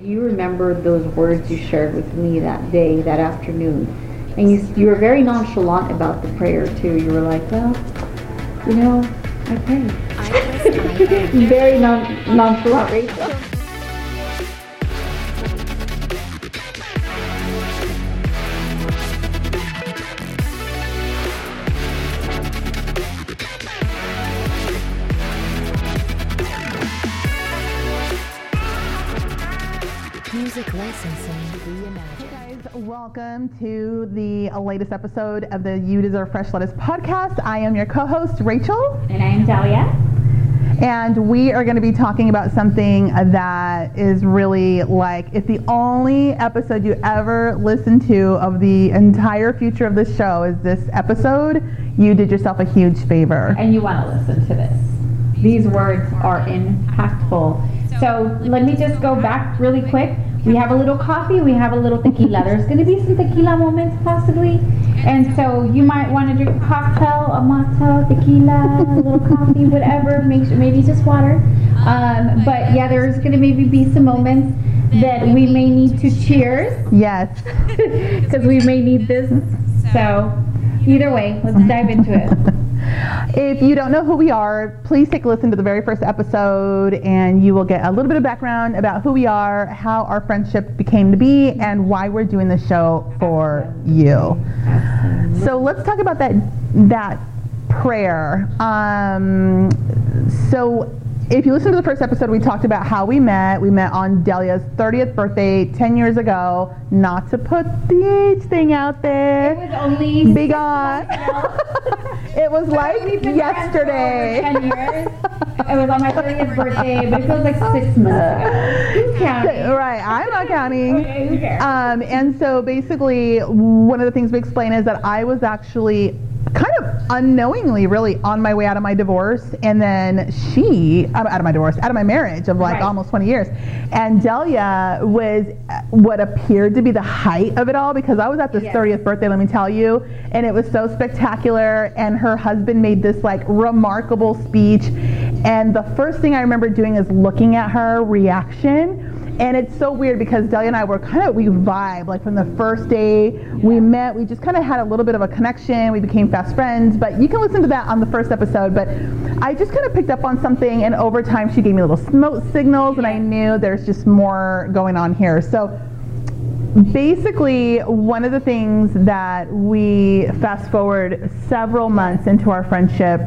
you remember those words you shared with me that day, that afternoon. And you, you were very nonchalant about the prayer too. You were like, well, you know, I pray. very non- nonchalant, Rachel. Welcome to the latest episode of the You Deserve Fresh Lettuce podcast. I am your co-host Rachel, And I'm Delia. and we are going to be talking about something that is really like if the only episode you ever listen to of the entire future of this show is this episode, you did yourself a huge favor. And you want to listen to this. These words are impactful. So let me just go back really quick. We have a little coffee, we have a little tequila. There's going to be some tequila moments possibly. And so you might want to drink a cocktail, a mata, tequila, a little coffee, whatever. Make sure, maybe just water. Um, but yeah, there's going to maybe be some moments that we may need to cheers Yes. because we may need this. So either way, let's dive into it. If you don't know who we are, please take a listen to the very first episode and you will get a little bit of background about who we are, how our friendship became to be, and why we're doing the show for you. So let's talk about that that prayer. Um, so if you listen to the first episode, we talked about how we met. We met on Delia's 30th birthday 10 years ago. Not to put the age thing out there. It was only Big on. it was like We've been friends for over yesterday. 10 years. It was on my 30th birthday, but it feels like six months ago. Who's counting? right, I'm not counting. Okay, who cares? Um, and so basically, one of the things we explain is that I was actually kind of unknowingly really on my way out of my divorce and then she out of my divorce out of my marriage of like Right. almost 20 years and delia was uh, what appeared to be the height of it all because i was at this Yes. 30th birthday let me tell you and it was so spectacular and her husband made this like remarkable speech and the first thing i remember doing is looking at her reaction and it's so weird because Delia and I were kind of, we vibe. Like from the first day we met, we just kind of had a little bit of a connection. We became fast friends. But you can listen to that on the first episode. But I just kind of picked up on something. And over time, she gave me little smoke signals. And I knew there's just more going on here. So basically, one of the things that we fast forward several months into our friendship,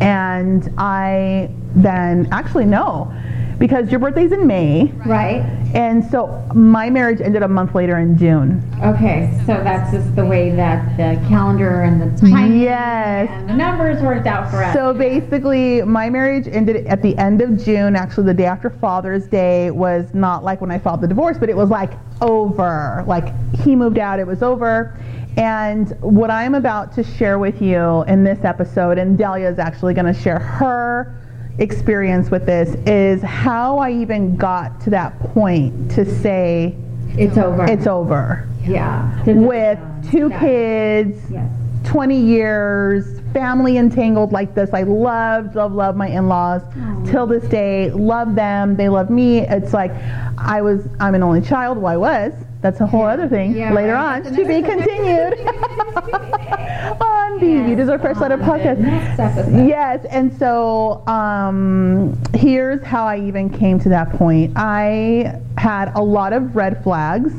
and I then actually no, because your birthday's in May. Right? And so my marriage ended a month later in June. Okay, so that's just the way that the calendar and the time Yes. and the numbers worked out for us. So basically, my marriage ended at the end of June. Actually, the day after Father's Day was not like when I filed the divorce, but it was like over. Like he moved out, it was over. And what I'm about to share with you in this episode, and Delia is actually going to share her experience with this, is how I even got to that point to say it's over. it's over. yeah. With two Yeah. kids, Yes. 20 years, family entangled like this. I loved, love, love my in-laws till this day. Love them. They love me. It's like I was, I'm an only child. Well, I was. That's a whole other thing Yeah, later right. on to be another- continued on the You Deserve Fresh Lettuce on the podcast. Yes, and so um, here's how I even came to that point. I had a lot of red flags,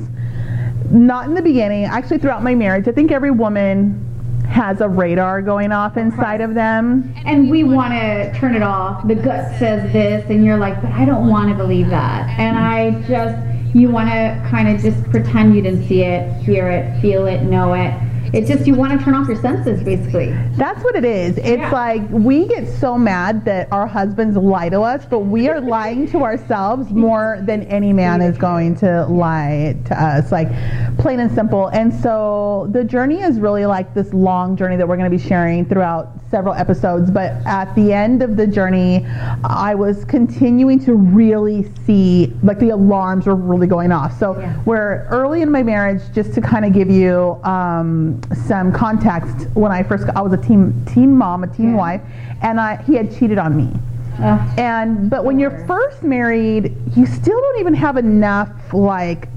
not in the beginning, actually throughout my marriage. I think every woman has a radar going off inside of them. And we want to turn it off. The gut says this, and you're like, but I don't want to believe that. And I just, you want to kind of just pretend you didn't see it, hear it, feel it, know it. It's just you want to turn off your senses, basically. That's what it is. It's Yeah. like we get so mad that our husbands lie to us, but we are lying to ourselves more than any man is going to lie to us. Like plain and simple. And so the journey is really like this long journey that we're going to be sharing throughout several episodes. But at the end of the journey, I was continuing to really see like the alarms were really going off. So Yeah. we're early in my marriage, just to kind of give you um, some context. When I first, I was a teen teen mom, a teen Yeah. wife, and I, he had cheated on me. Ugh. And but when you're first married, you still don't even have enough like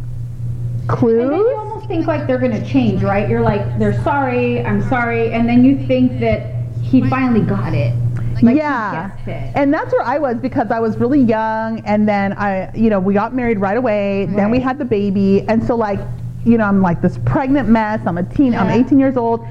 clues. And then you almost think like they're gonna change, right? You're like, they're sorry, I'm sorry, and then you think that he finally got it. Like, yeah. And that's where I was because I was really young and then I, you know, we got married right away. Then we had the baby. And so like, you know, I'm like this pregnant mess. I'm a teen, I'm 18 years old.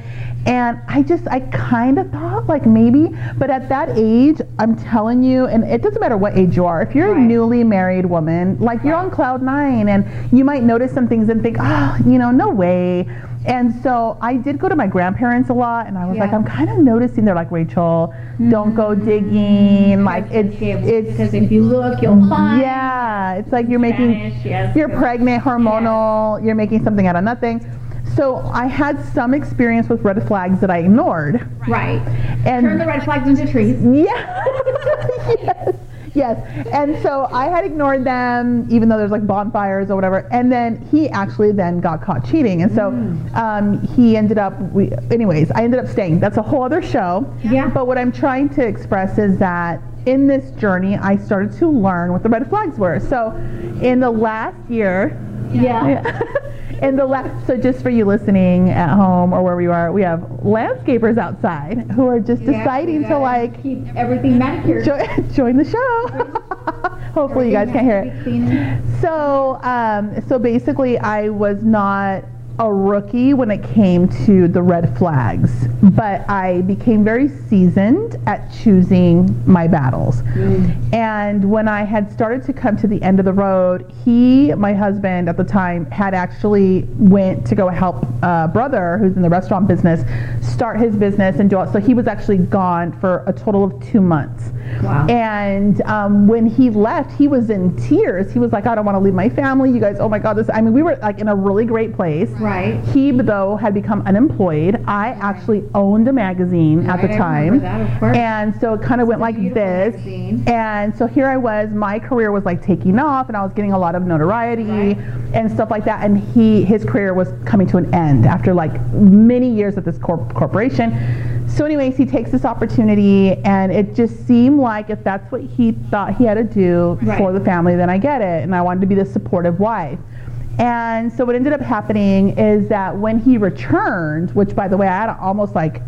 And I just, I kind of thought like maybe, but at that age, I'm telling you, and it doesn't matter what age you are, if you're a newly married woman, like you're on cloud nine and you might notice some things and think, oh, you know, no way. And so I did go to my grandparents a lot and I was like, I'm kind of noticing they're like, Rachel, don't go mm-hmm. digging. Like it's, it's, because if you look, you'll mm-hmm. find. yeah, it's like you're making, Spanish, yes. you're pregnant, hormonal, you're making something out of nothing. So I had some experience with red flags that I ignored. Right. And Turn the red flags into trees. yeah. yes. Yes. And so I had ignored them, even though there's like bonfires or whatever. And then he actually then got caught cheating. And so um, he ended up, we, anyways, I ended up staying. That's a whole other show. Yeah. But what I'm trying to express is that in this journey, I started to learn what the red flags were. So in the last year, Yeah. in the last, so just for you listening at home or wherever you are, we have landscapers outside who are just deciding to like keep everything manicured. jo- join the show. Hopefully you guys can't hear it. So, um, so basically, I was not a rookie when it came to the red flags, but I became very seasoned at choosing my battles. Mm. And when I had started to come to the end of the road, he, my husband at the time, had actually went to go help a brother who's in the restaurant business start his business and do all. So he was actually gone for a total of two months. Wow. And um, when he left, he was in tears. He was like, I don't want to leave my family. You guys, oh my God, this. I mean, we were like in a really great place. Right. He, though, had become unemployed. I actually owned a magazine at the Right, time. that. And so it kind of went like this. magazine. And so here I was, my career was like taking off and I was getting a lot of notoriety Right. and stuff like that. And he, his career was coming to an end after like many years at this corp- corporation. So anyways, he takes this opportunity and it just seemed like if that's what he thought he had to do Right. for the family, then I get it. And I wanted to be the supportive wife. And so what ended up happening is that when he returned, which by the way, I had almost like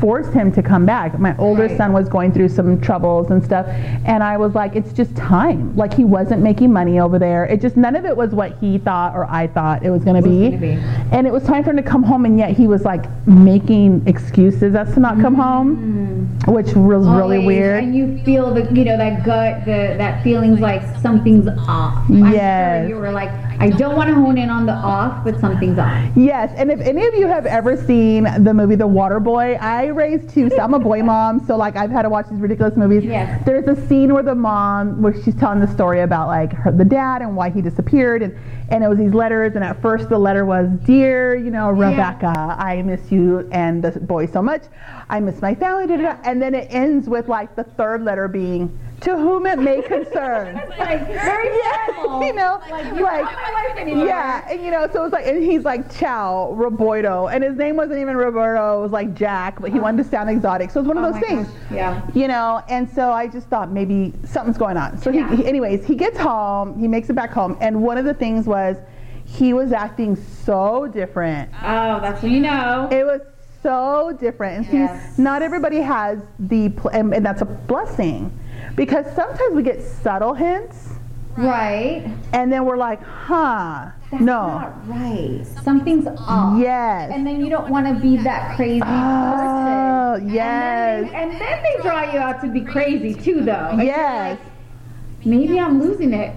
forced him to come back. My older Right. son was going through some troubles and stuff, and I was like, it's just time. Like he wasn't making money over there. It just none of it was what he thought or I thought it was going to be. be. And it was time for him to come home, and yet he was like making excuses as to not come mm. home, which was really weird. And you feel the, you know, that gut, the, that feeling's like something's off. I'm Yes. sure you were like, I don't want to hone in on the off, but something's off. Yes, and if any of you have ever seen the movie The Waterboy, I raised two. So I'm a boy mom, so like I've had to watch these ridiculous movies. Yes. There's a scene where the mom, where she's telling the story about like her, the dad and why he disappeared, and and it was these letters, and at first the letter was, "Dear, you know, Rebecca, I miss you and the boy so much. I miss my family." Da, da, da. And then it ends with like the third letter being, "To whom it may concern." Like, very yeah, you know, Like, you're not my wife anymore. yeah, and you know, so it was like, and he's like Chow Roberto, and his name wasn't even Roberto, it was like Jack, but he wanted to sound exotic, so it was one Oh of those things, gosh, Yeah. you know. And so I just thought maybe something's going on. So Yeah. he, he, anyways, he gets home, he makes it back home, and one of the things was he was acting so different. Oh, that's when you know. It was so different, and see, not everybody has the, pl- and, and that's a blessing, because sometimes we get subtle hints. Right. And then we're like, huh, That's no. not right. Something's off. Yes. And then you don't want to be that crazy Oh, person. yes. And then, they, and then they draw you out to be crazy too, though. Yes. like, Maybe I'm losing it.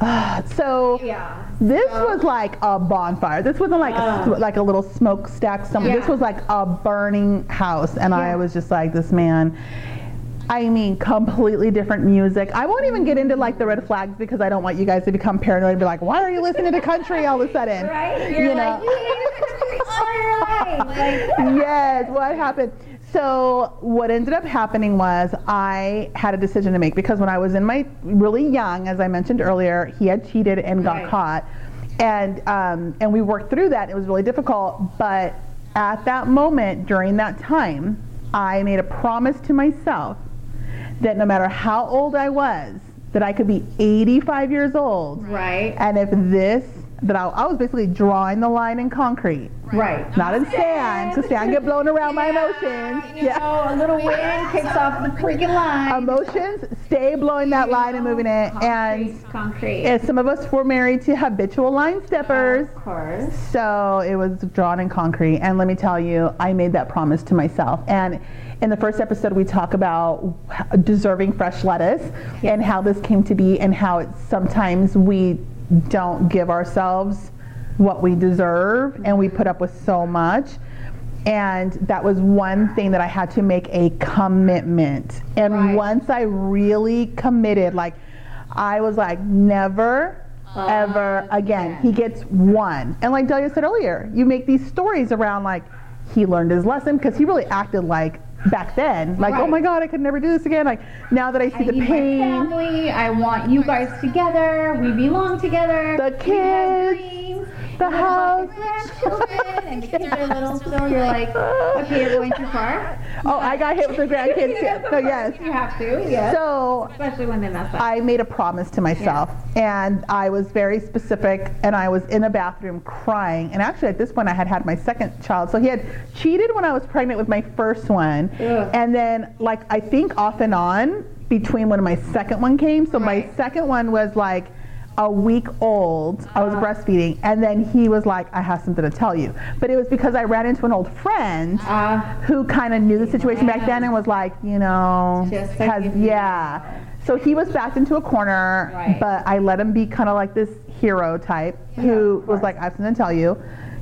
so Yeah. this was like a bonfire. This wasn't like a, Uh. like a little smokestack somewhere. This was like a burning house, and I was just like, this man. I mean, completely different music. I won't even get into like the red flags because I don't want you guys to become paranoid and be like, why are you listening to country all of a sudden? Right? You're You like, know? yeah, all your. Like, yes, what happened? So what ended up happening was I had a decision to make because when I was in my really young, as I mentioned earlier, he had cheated and got Right. caught, and um, and we worked through that. It was really difficult, but at that moment during that time, I made a promise to myself that no matter how old I was, that I could be 85 years old, Right. and if this, that I, I was basically drawing the line in concrete, Right. not in sand, because sand get blown around my emotions. You know, a little wind kicks off the freaking line. Emotions, stay blowing that line and moving it. And Concrete, concrete. and some of us were married to habitual line steppers. Of course. So it was drawn in concrete. And let me tell you, I made that promise to myself. And in the first episode, we talk about deserving fresh lettuce and how this came to be and how it's sometimes we don't give ourselves what we deserve and we put up with so much. And that was one thing that I had to make a commitment. And Right. once I really committed, like, I was like, never, uh-huh. ever again. again. He gets one. And like Delia said earlier, you make these stories around like he learned his lesson because he really acted like back then, like, oh my God, I could never do this again. Like now that I see I the pain, family. I want you guys together. We belong together. The kids. The house. grandchildren, and the kids are little still. You're like, okay, you're going too far. oh, I got hit with the grandkids too. So yes. You have to, yes. So Especially when they mess up. I made a promise to myself and I was very specific and I was in a bathroom crying. And actually at this point I had had my second child. So he had cheated when I was pregnant with my first one. Ugh. And then like I think off and on between when my second one came. So my second one was like a week old. I was Uh-huh. breastfeeding and then he was like, I have something to tell you. But it was because I ran into an old friend Uh, who kind of knew the situation back then and was like, you know, has, yeah. So he was backed into a corner, Right. but I let him be kind of like this hero type who was like, I have something to tell you.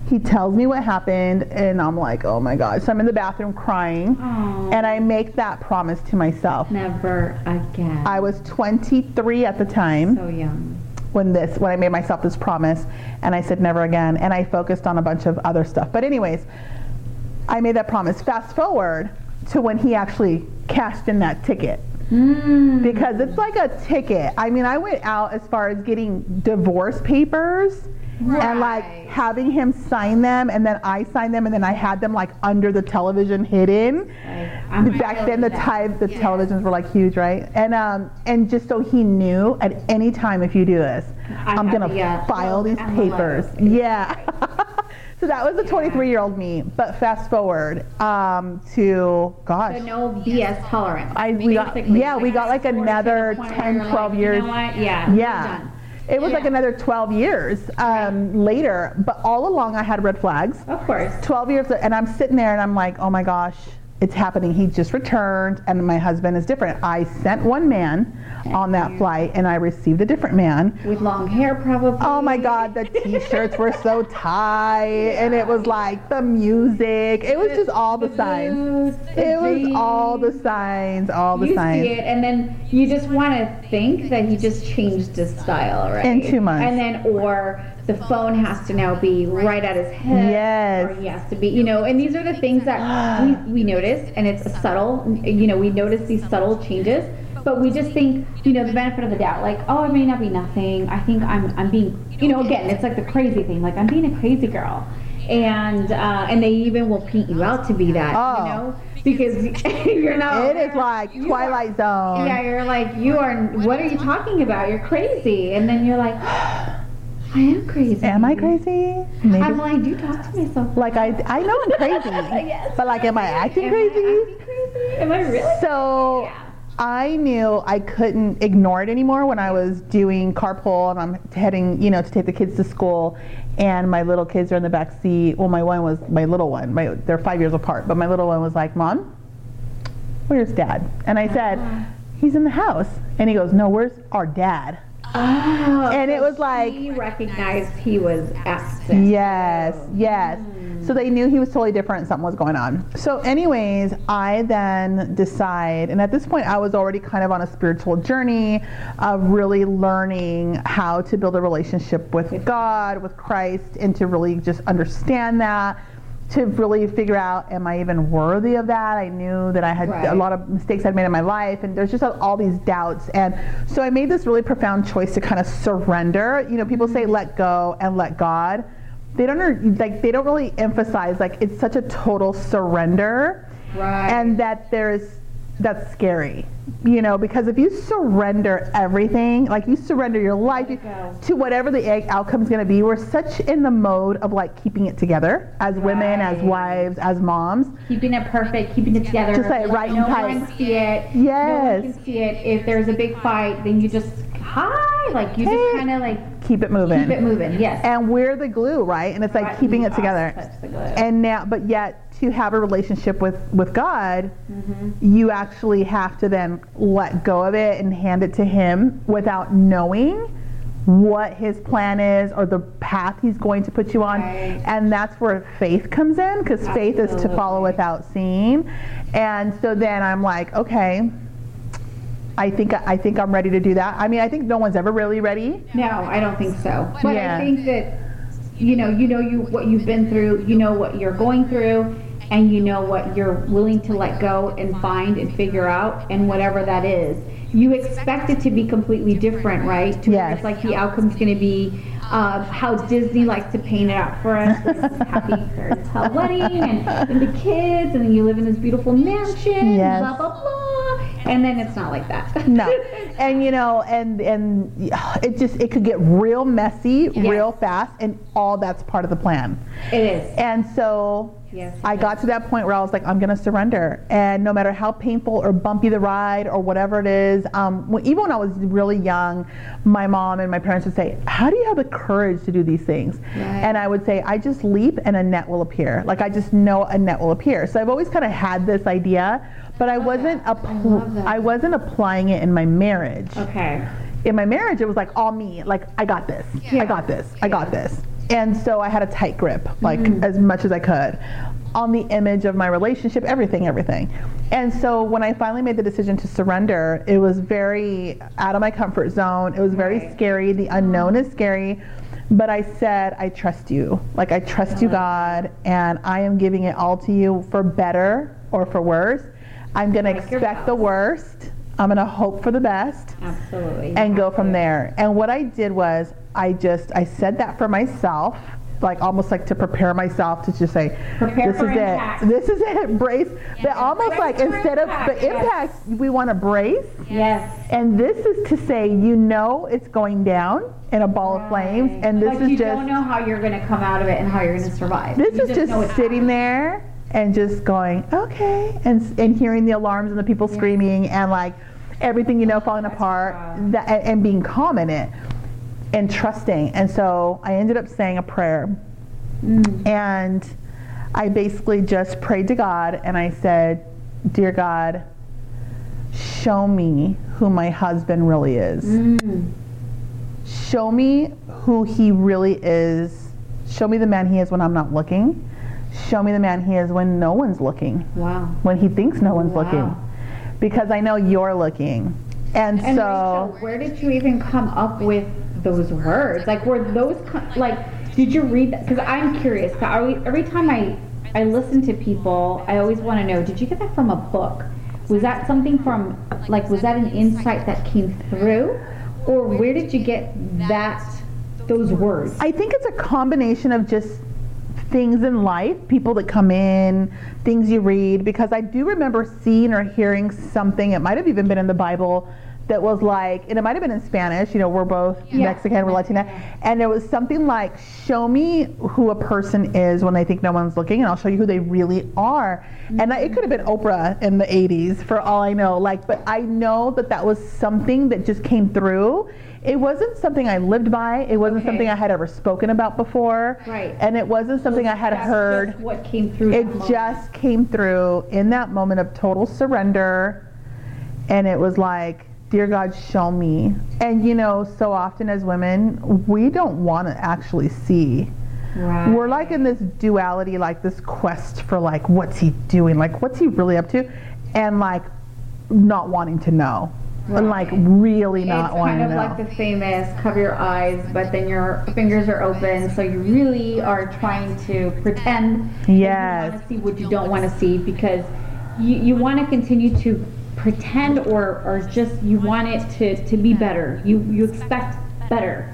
He tells me what happened, and I'm like, oh my God. So I'm in the bathroom crying, Aw. and I make that promise to myself. never again. I was 23 at the time so young. When this when I made myself this promise and I said never again and I focused on a bunch of other stuff. But anyways, I made that promise. Fast forward to when he actually cashed in that ticket. Mm. Because it's like a ticket. I mean, I went out as far as getting divorce papers and like having him sign them and then I signed them and then I had them like under the television hidden. I'm Back then the time the Yeah. televisions were like huge, right? And um and just so he knew at any time if you do this, I I'm gonna the, uh, file these papers. Yeah. so that was the 23 year old me. But fast forward um, to gosh. So no BS tolerance. I- we got- yeah, we got, like, forced to the another point 10, 12 like, years. You know? Yeah. Yeah. It was like another 12 years um, later, but all along I had red flags. Of course. 12 years, and I'm sitting there and I'm like, oh my gosh, it's happening. He just returned, and my husband is different. I sent one man on that flight, and I received a different man. With long hair, probably. Oh my God, the t-shirts were so tight, and it was like the music. It was just all the signs. boots, the It was all the signs, all the you signs. see it, and then you just want to think that he just changed his style, right? In two months. And then, or the phone has to now be right at his head. Yes. Or he has to be, you know, and these are the things that we, we notice, and it's subtle, you know, we notice these subtle changes, but we just think, you know, the benefit of the doubt, like, oh, it may not be nothing. I think I'm, I'm being, you know, again, it's like the crazy thing, like, I'm being a crazy girl. And, uh, and they even will paint you out to be that, Oh. you know, because you're not. It is like Twilight Zone. yeah, you're like, you are, what are you talking about? You're crazy. And then you're like, I am crazy. Am I crazy? Maybe. I'm like, do talk to myself. like I, I know I'm crazy, Yes. but like, am I acting Am crazy? I acting crazy? Am I really? So Yeah. I knew I couldn't ignore it anymore when I was doing carpool and I'm heading, you know, to take the kids to school, and my little kids are in the back seat. Well, my one was my little one. My, they're five years apart, but my little one was like, "Mom, where's Dad?" And I said, uh-huh. "He's in the house." And he goes, "No, where's our dad?" Oh, And it was like- he recognized he was absent. Yes, yes. So they knew he was totally different, something was going on. So, anyways, I then decide, and at this point, I was already kind of on a spiritual journey of really learning how to build a relationship with God, with Christ, and to really just understand that. To really figure out, am I even worthy of that? I knew that I had a lot of mistakes I'd made in my life, and there's just all these doubts. And so I made this really profound choice to kind of surrender. You know, people say mm-hmm. let go and let God. They don't er, like they don't really emphasize like it's such a total surrender, Right. and that there's that's scary. You know, because if you surrender everything, like you surrender your life to whatever the outcome is going to be, we're such in the mode of like keeping it together as women, as wives, as moms. keeping it perfect, keeping it together. Just like right and no tight. one see it. Yes. No one can see it. If there's a big fight, then you just hi, like you Hey. just kind of like Keep it moving. keep it moving. Yes. And we're the glue, right? And it's like Right. keeping it together. And now, but yet to have a relationship with with God, Mm-hmm. you actually have to then let go of it and hand it to Him without knowing what His plan is or the path He's going to put you on. Right. And that's where faith comes in because faith is to follow without seeing. And so then I'm like, okay. I think I think I'm ready to do that. I mean, I think no one's ever really ready. no, I don't think so. But Yeah. I think that you know, you know you what you've been through, you know what you're going through, and you know what you're willing to let go and find and figure out, and whatever that is. You expect it to be completely different, right? To Yes. It's like the outcome's going to be uh, how Disney likes to paint it out for us. This happy fairy tale wedding, and, and the kids, and then you live in this beautiful mansion, Yes. blah blah blah, and then it's not like that. no and you know and and it just it could get real messy Yes. real fast and all that's part of the plan it is. and so Yes, i got to that point where i was like i'm going to surrender and no matter how painful or bumpy the ride or whatever it is um, when, even when i was really young my mom and my parents would say how do you have the courage to do these things Right. and i would say i just leap and a net will appear like i just know a net will appear so i've always kind of had this idea but i wasn't. I appl- love that. I wasn't applying it in my marriage Okay. in my marriage, it was like all me. Like I got this. Yeah. I got this. I got this. And so I had a tight grip, like mm. as much as I could, on the image of my relationship, everything, everything. And so when I finally made the decision to surrender, it was very out of my comfort zone. It was very Right. scary. The unknown is scary. But I said, I trust you. Like, I trust you, uh-huh. God, and I am giving it all to you for better or for worse. I'm going to expect the worst. I'm going to hope for the best Absolutely. and go from there. And what I did was I just I said that for myself, like almost like to prepare myself to just say, Prepare this is impact. it, this is it, brace. But almost brace like instead of impact, the yes. impact, we want to brace. Yes. And this is to say, you know, it's going down in a ball of flames, and this like is you just don't know how you're going to come out of it and how you're going to survive. this You is just it's sitting happening. there and just going, okay, and and hearing the alarms and the people screaming and like everything you know falling apart, that, and, and being calm in it and trusting. And so I ended up saying a prayer, Mm. and I basically just prayed to God and I said, "Dear God, show me who my husband really is." Mm. show me who he really is. Show me the man he is when I'm not looking. Show me the man he is when no one's looking, Wow. when he thinks no one's Wow. looking. Because I know you're looking. And, And so, Rachel, where did you even come up with those words? Like, were those like? Did you read that? Because I'm curious. 'cause I every time I I listen to people, I always want to know: Did you get that from a book? Was that something from like? Was that an insight that came through, or where did you get that those words? I think it's a combination of just things in life, people that come in, things you read, because I do remember seeing or hearing something, it might have even been in the Bible, that was like, and it might have been in Spanish, you know, we're both Yeah. Mexican, we're Latina, and it was something like, show me who a person is when they think no one's looking, and I'll show you who they really are. And I, it could have been Oprah in the 80s, for all I know, like, but I know that that was something that just came through. It wasn't something I lived by. It wasn't Okay. something I had ever spoken about before. Right. And it wasn't something I had heard. what came through. It moment. just came through in that moment of total surrender. And it was like, Dear God, show me. And you know, so often as women, we don't want to actually see. Right. We're like in this duality, like this quest for like, what's he doing? Like, what's he really up to? And like, not wanting to know. And like, really not it's wanting kind to of know. like the famous cover your eyes, but then your fingers are open, so you really are trying to pretend Yes. you want to see what you don't want to see because you, you want to continue to pretend or, or just you want it to, to be better. You you expect better,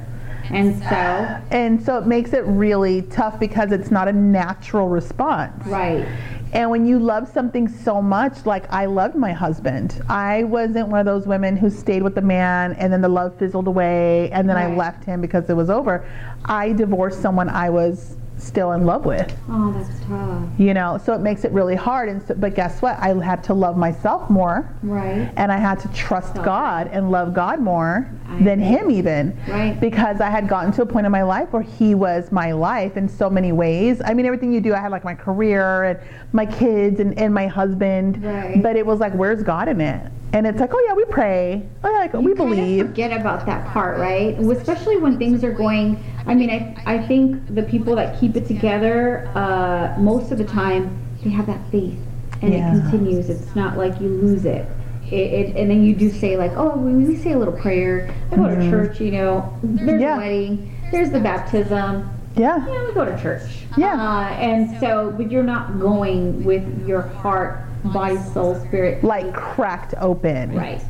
and so And so it makes it really tough because it's not a natural response. right, And when you love something so much, like I loved my husband, I wasn't one of those women who stayed with the man and then the love fizzled away and then I left him because it was over. I divorced someone I was still in love with. Oh, that's tough. you know so it makes it really hard and so, but guess what? I had to love myself more. Right. and i had to trust god and love god more I than him even. Right. because i had gotten to a point in my life where he was my life in so many ways. I mean everything you do i had like my career and my kids and, and my husband. Right. but it was like where's god in it and it's like oh yeah we pray oh yeah like, we You kind of believe forget about that part, right? Especially when things are going. I mean, I I think the people that keep it together, uh, most of the time, they have that faith, and Yeah. it continues. It's not like you lose it. It, it, and then you do say like, oh, we, we say a little prayer. I go to church, you know. There's Mm-hmm. Yeah. the wedding. There's the baptism. yeah Yeah, we go to church. Yeah. Uh, and so, but you're not going with your heart, body, soul, spirit. like cracked open Right.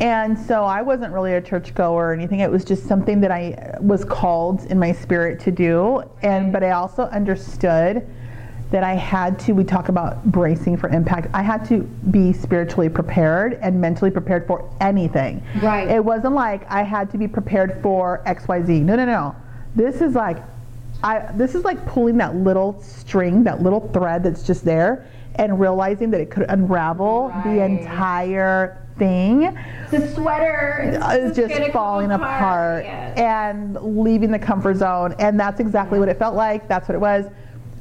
And so I wasn't really a churchgoer or anything. It was just something that I was called in my spirit to do. And but I also understood that I had to we talk about bracing for impact. I had to be spiritually prepared and mentally prepared for anything. Right. It wasn't like I had to be prepared for XYZ. No, no, no. This is like I this is like pulling that little string, that little thread that's just there and realizing that it could unravel the entire thing The sweater is just falling apart. Yes. and leaving the comfort zone. And that's exactly what it felt like. That's what it was.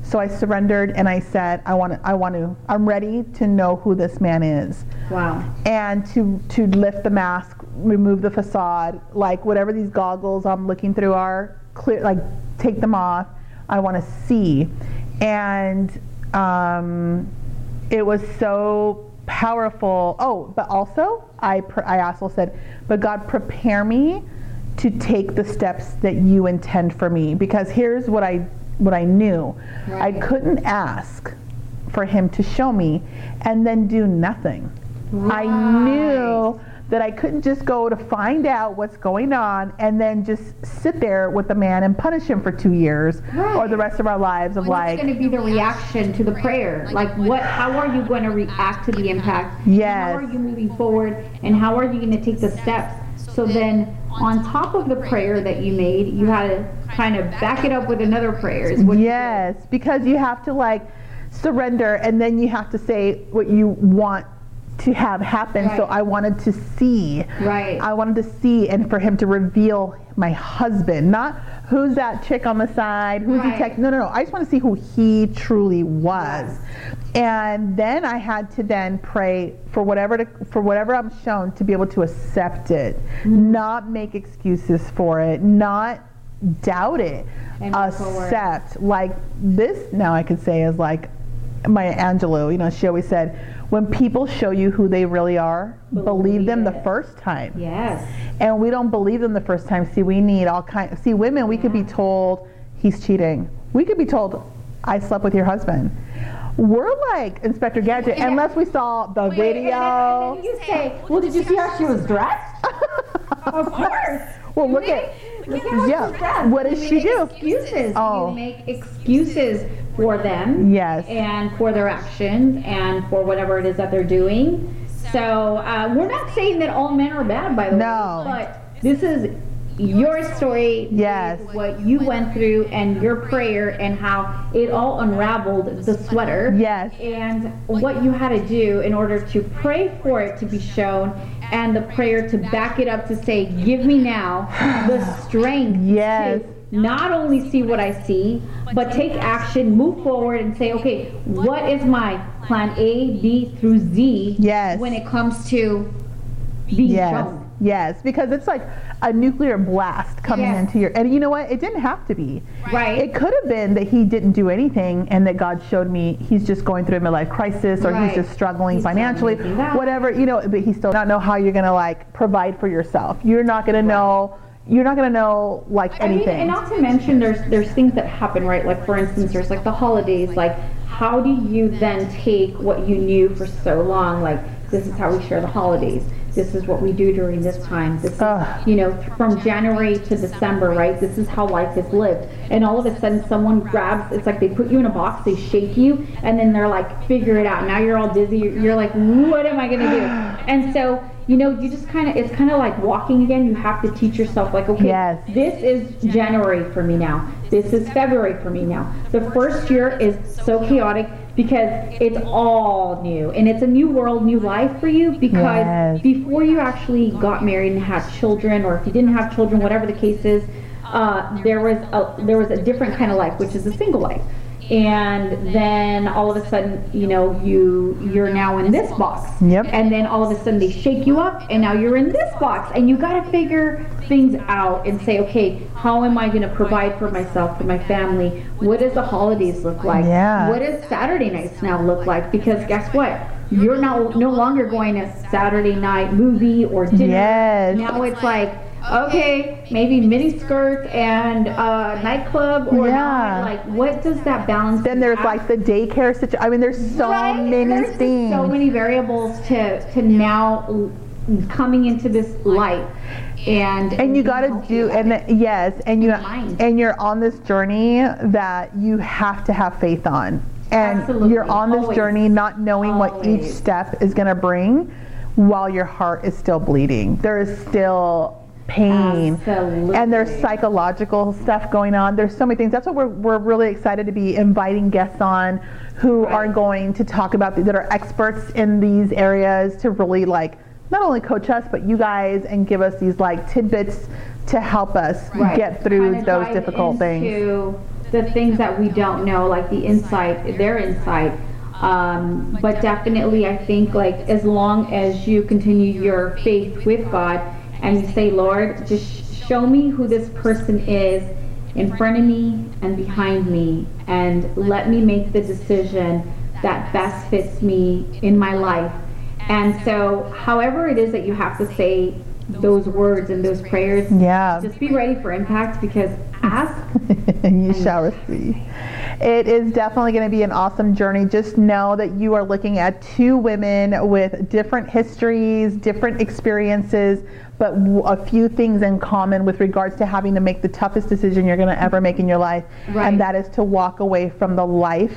So i surrendered and i said i want to i want to i'm ready to know who this man is. Wow. and to to lift the mask remove the facade like whatever these goggles i'm looking through are clear like take them off. I want to see. And um, it was so powerful. Oh but also i pr- i also said but god prepare me to take the steps that you intend for me. Because here's what i what i knew. I couldn't ask for him to show me and then do nothing. I knew that I couldn't just go to find out what's going on and then just sit there with the man and punish him for two years or the rest of our lives of What's like, going to be the reaction to the prayer? Like, what? How are you going to react to the impact? Yes. How are you moving forward? And how are you going to take the steps? So then, on top of the prayer that you made, you had to kind of back it up with another prayer. Is what you yes, because you have to like surrender and then you have to say what you want to have happen. So I wanted to see. Right. I wanted to see and for him to reveal my husband, not who's that chick on the side, who's Right. he text. No, no, no. I just want to see who he truly was. And then I had to then pray for whatever to, for whatever I'm shown to be able to accept it, Mm-hmm. not make excuses for it, not doubt it, And forward. accept. Like this now I could say is like Maya Angelou, you know, she always said, when people show you who they really are, believe, Believe them the first time. Yes. And we don't believe them the first time. See, we need all kind. See, women, we could be told he's cheating. We could be told I slept with your husband. We're like Inspector Gadget, Yeah. unless we saw the and video. you say, "Well, did you see how she was dressed?" Of course. well, look at look at how yeah. What does she do? Excuses. Oh. You make excuses for them. Yes. And for their actions and for whatever it is that they're doing. So uh, we're not saying that all men are bad, by the No. way. No. But this is your story. Yes. What you went through and your prayer and how it all unraveled the sweater Yes. and what you had to do in order to pray for it to be shown and the prayer to back it up to say give me now the strength Yes. to not only see what i see but take action move forward and say okay what is my plan a b through z Yes. when it comes to being Yes. shown Yes, because it's like a nuclear blast coming Yes. into your. And you know what? It didn't have to be. Right. It could have been that he didn't do anything and that God showed me he's just going through a midlife crisis or Right. he's just struggling He's financially, struggling through that. whatever, you know, but he still not know how you're going to like provide for yourself. You're not going to know, you're not going to know like I mean, anything. and not to mention, there's there's things that happen, right? Like for instance, there's like the holidays. Like, how do you then take what you knew for so long, like This is how we share the holidays. This is what we do during this time. This is, Ugh. you know, from January to December, right? This is how life is lived. And all of a sudden, someone grabs, it's like they put you in a box, they shake you, and then they're like, figure it out. Now you're all dizzy. You're like, what am I going to do? And so, you know, you just kind of, it's kind of like walking again. You have to teach yourself, like, okay, Yes. this is January for me now. This is February for me now. The first year is so chaotic because it's all new and it's a new world, new life for you because Yes. before you actually got married and had children or if you didn't have children, whatever the case is, uh, there was a there was a different kind of life, which is a single life. And then all of a sudden, you know, you you're now in this box. Yep. And then all of a sudden they shake you up and now you're in this box and you got to figure things out and say, okay, how am I going to provide for myself, for my family? What does the holidays look like? Yeah. What does Saturday nights now look like? Because guess what? You're now no longer going to Saturday night movie or dinner. Yes. Now it's like, okay, maybe mini skirts and uh, nightclub or Yeah. not. Like, what does that balance? Then there's like the daycare situation. I mean, there's so Right? many There's things. so many variables to to now coming into this light, and and you got to do and th- yes and you Mind. and you're on this journey that you have to have faith on and Absolutely. you're on this Always. journey not knowing what each step is going to bring while your heart is still bleeding there is still pain Absolutely. and there's psychological stuff going on there's so many things that's what we're, we're really excited to be inviting guests on who are going to talk about that are experts in these areas to really like not only coach us but you guys and give us these like tidbits to help us Right. get through Kinda those dive difficult things the things that we don't know, like the insight, their insight. Um, but definitely, I think like as long as you continue your faith with God and you say, Lord, just show me who this person is in front of me and behind me, and let me make the decision that best fits me in my life. And so, however it is that you have to say those words and those prayers, yeah just be ready for impact because ask. and you shall receive. It is definitely going to be an awesome journey. Just know that you are looking at two women with different histories, different experiences, but w- a few things in common with regards to having to make the toughest decision you're going to ever make in your life. Right. And that is to walk away from the life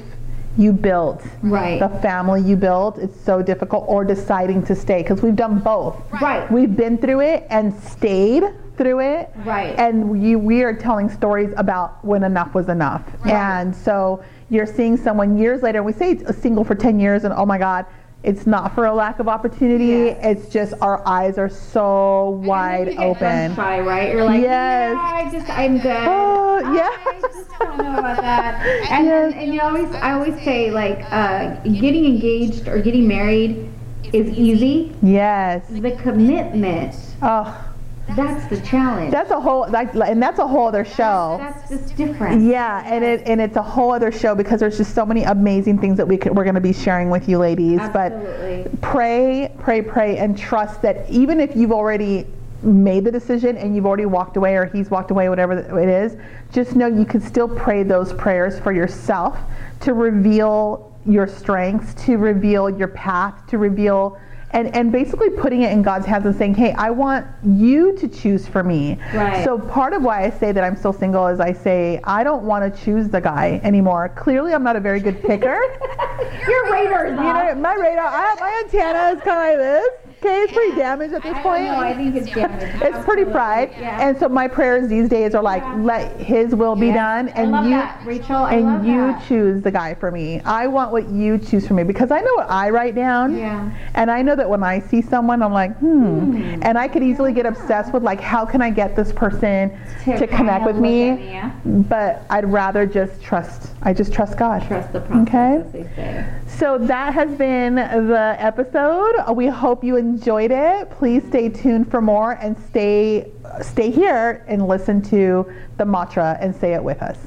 you built, Right. the family you built. It's so difficult, or deciding to stay because we've done both. Right. We've been through it and stayed through it. Right. And we, we are telling stories about when enough was enough. Right. And so you're seeing someone years later, and we say it's a single for 10 years, and oh my God, it's not for a lack of opportunity. It's just our eyes are so wide And then you get open. Shy, right? You're like, Yes. yeah, I just, I'm good. Oh, I yes. just don't know about that. And Yes. then, and you always, I always say, like, uh, getting engaged or getting married is easy. Yes. The commitment, Oh, that's the challenge. that's a whole, like, and that's a whole other show. That's just different. Yeah, and it and it's a whole other show because there's just so many amazing things that we could, we're going to be sharing with you, ladies. Absolutely. But pray, pray, pray, and trust that even if you've already made the decision and you've already walked away or he's walked away, whatever it is, just know you can still pray those prayers for yourself to reveal your strengths, to reveal your path, to reveal. And, and basically putting it in God's hands and saying, hey, I want you to choose for me. Right. So part of why I say that I'm still single is I say I don't want to choose the guy anymore. Clearly, I'm not a very good picker. Your radar is you know, off. my radar, I, my antenna is kind of like this. Okay, it's pretty damaged at this I point. know, I think it's damaged. It's pretty fried. Yeah. And so my prayers these days are like, Yeah. let His will be Yeah. done, and you that, Rachel. And you that. choose the guy for me. I want what you choose for me because I know what I write down. Yeah. And I know that when I see someone, I'm like, hmm. And I could easily get obsessed with like, how can I get this person To to, connect with me? But I'd rather just trust. I just trust God. Trust the process, Okay. as they say. So that has been the episode. We hope you enjoyed it. Please stay tuned for more and stay stay here and listen to the mantra and say it with us.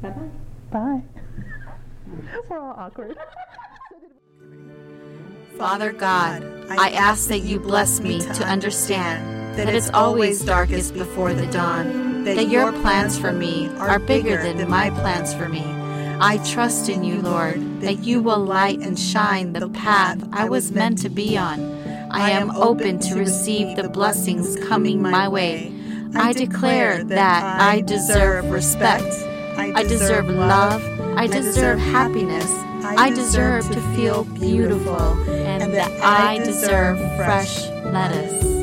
Bye-bye. Bye. We're all awkward. Father God, I ask that you bless me to understand that it's always darkest before the dawn, that your plans for me are bigger than my plans for me. I trust in you, Lord, that you will light and shine the path I was meant to be on. I am open to receive the blessings coming my way. I declare that I deserve respect. I deserve love. I deserve happiness. I deserve to feel beautiful and that I deserve fresh lettuce.